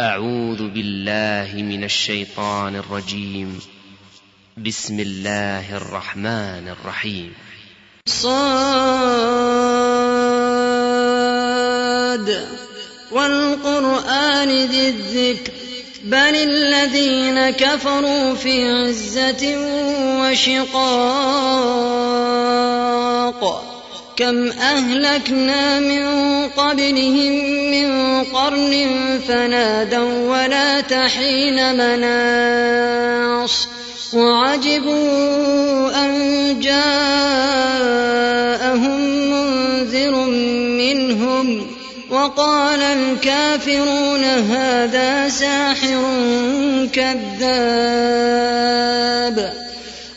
أعوذ بالله من الشيطان الرجيم. بسم الله الرحمن الرحيم. صاد. والقرآن ذي الذكر. بل الذين كفروا في عزة وشقاق. كم أهلكنا من قبلهم من قرن فنادوا ولا تحين مناص وعجبوا أن جاءهم منذر منهم وقال الكافرون هذا ساحر كذاب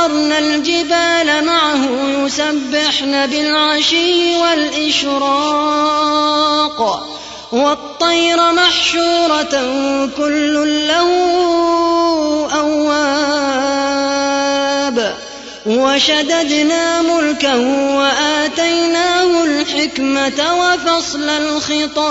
سخرنا الجبال معه يسبحن بالعشي والإشراق والطير محشورة كل له أواب وشددنا ملكه وآتيناه الحكمة وفصل الخطاب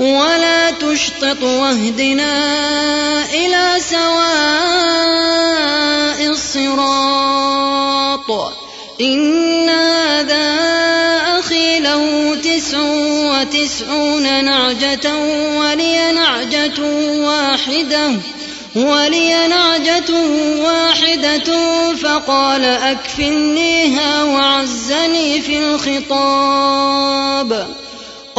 ولا تشطط واهدنا إلى سواء الصراط. إن هذا أخي له تسع وتسعون نعجة ولي نعجة واحدة ولي نعجة واحدة فقال أكفلنيها وعزني في الخطاب.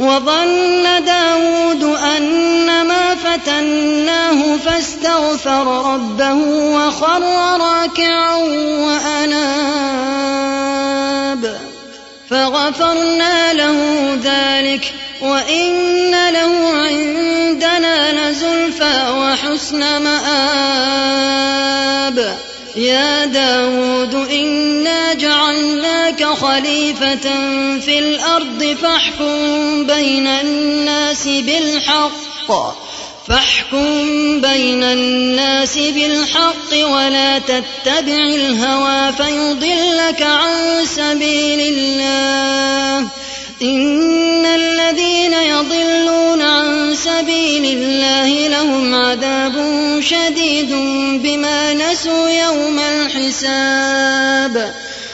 وظن داود أنما فتناه فاستغفر ربه وخر راكعا وأناب. فغفرنا له ذلك وإن له عندنا لزلفى وحسن مآب. يا داود إنا جعلناك خليفة في الأرض فاحكم بين الناس بالحق. فاحكم بين الناس بالحق ولا تتبع الهوى فيضلك عن سبيل الله. إن الذين يضلون عن سبيل الله لهم عذاب شديد بما نسوا يوم الحساب.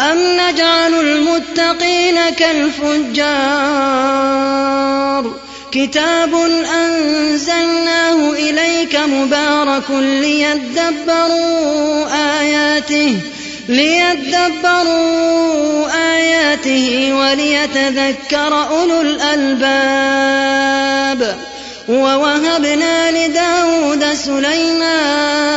أم نجعل المتقين كالفجار؟ كتاب أنزلناه إليك مبارك ليدبروا آياته ليدبروا آياته وليتذكر أولو الألباب. ووهبنا لداود سليمان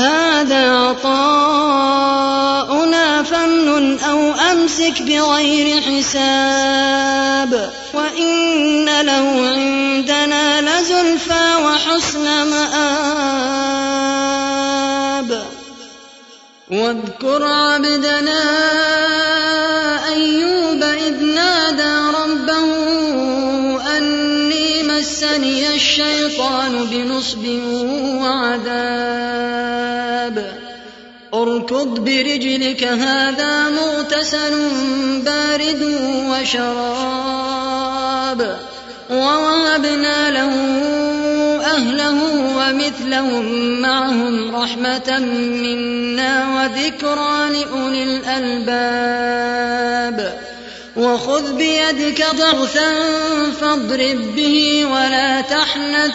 هذا عطاؤنا فمن أو أمسك بغير حساب وإن له عندنا لزلفى وحسن مآب. واذكر عبدنا أيوب إذ نادى ربه أني مسني الشيطان بنصب وعذاب. اركض برجلك هذا مغتسل بارد وشراب. ووهبنا له أهله ومثلهم معهم رحمة منا وذكرى لأولي الألباب. وخذ بيدك ضغثا فاضرب به ولا تحنث.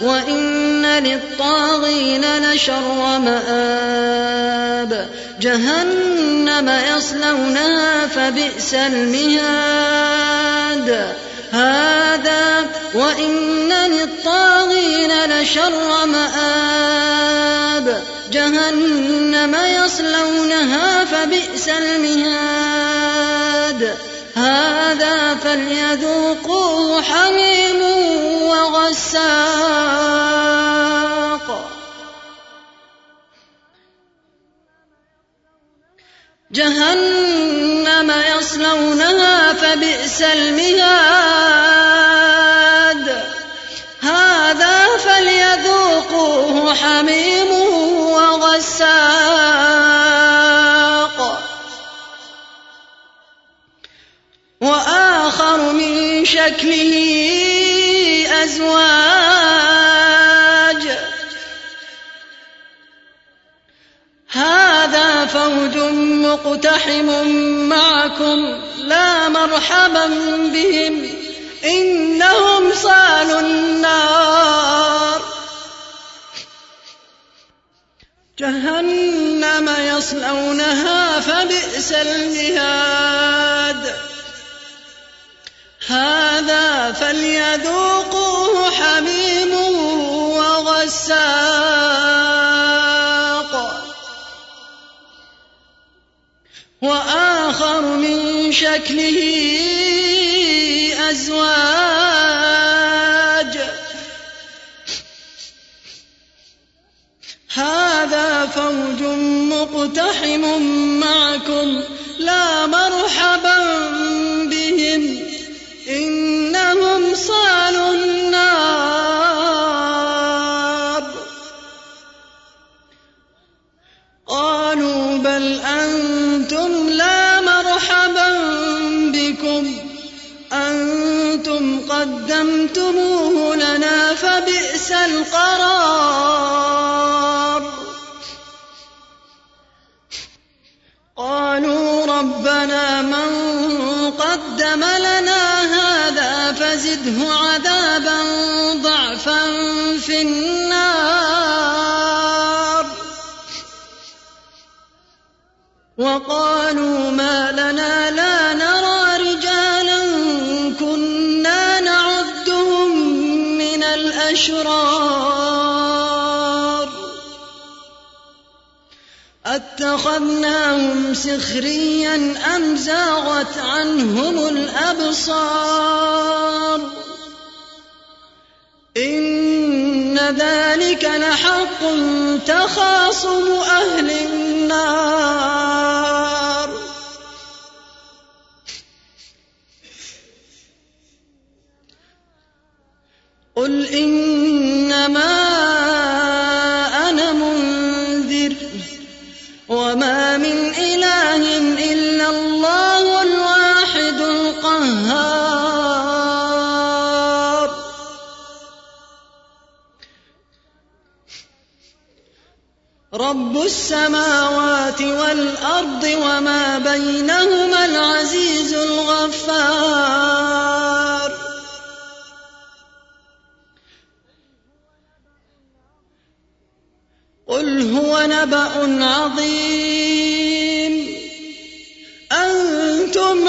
وإن للطاغين لشر مآب جهنم يصلونها فبئس المهاد هذا وإن للطاغين لشر مآب جهنم يصلونها فبئس المهاد هذا فليذوقوه حميم وغساق جهنم يصلونها فبئس المهاد. هذا فليذوقوه حميم مقتحم معكم لا مرحبا بهم إنهم صالوا النار جهنم يصلونها فبئس المهاد هذا فليذوقوه حميم شكله أزواج. هذا فوج مقتحم معكم لا مرحبا بهم. إنهم صالوا ربنا من قدم لنا هذا فزده عذابا ضعفا في النار. أتخذناهم سخريا أم زاغت عنهم الأبصار؟ إن ذلك لحق تخاصم أهل النار. قل إنما القهار. رب السماوات والأرض وما بينهما العزيز الغفار. قل هو نبأ عظيم. أنتم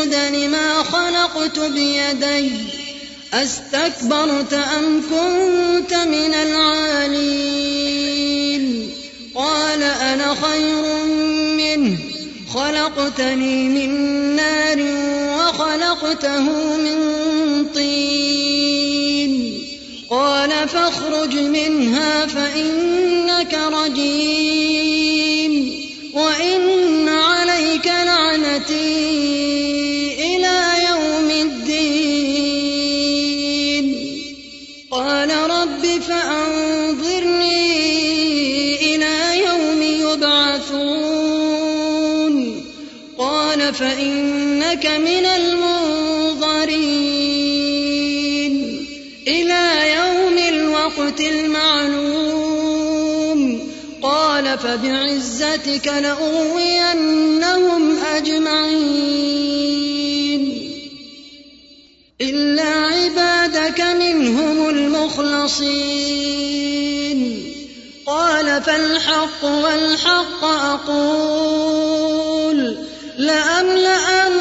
تسجد لما خلقت بيدي أستكبرت أم كنت من العالين. قال أنا خير منه خلقتني من نار وخلقته من طين. قال فاخرج منها فإنك رجيم. فإنك من المنظرين. إلى يوم الوقت المعلوم. قال فبعزتك لأغوينهم أجمعين. إلا عبادك منهم المخلصين. قال فالحق والحق أقول. لأملأن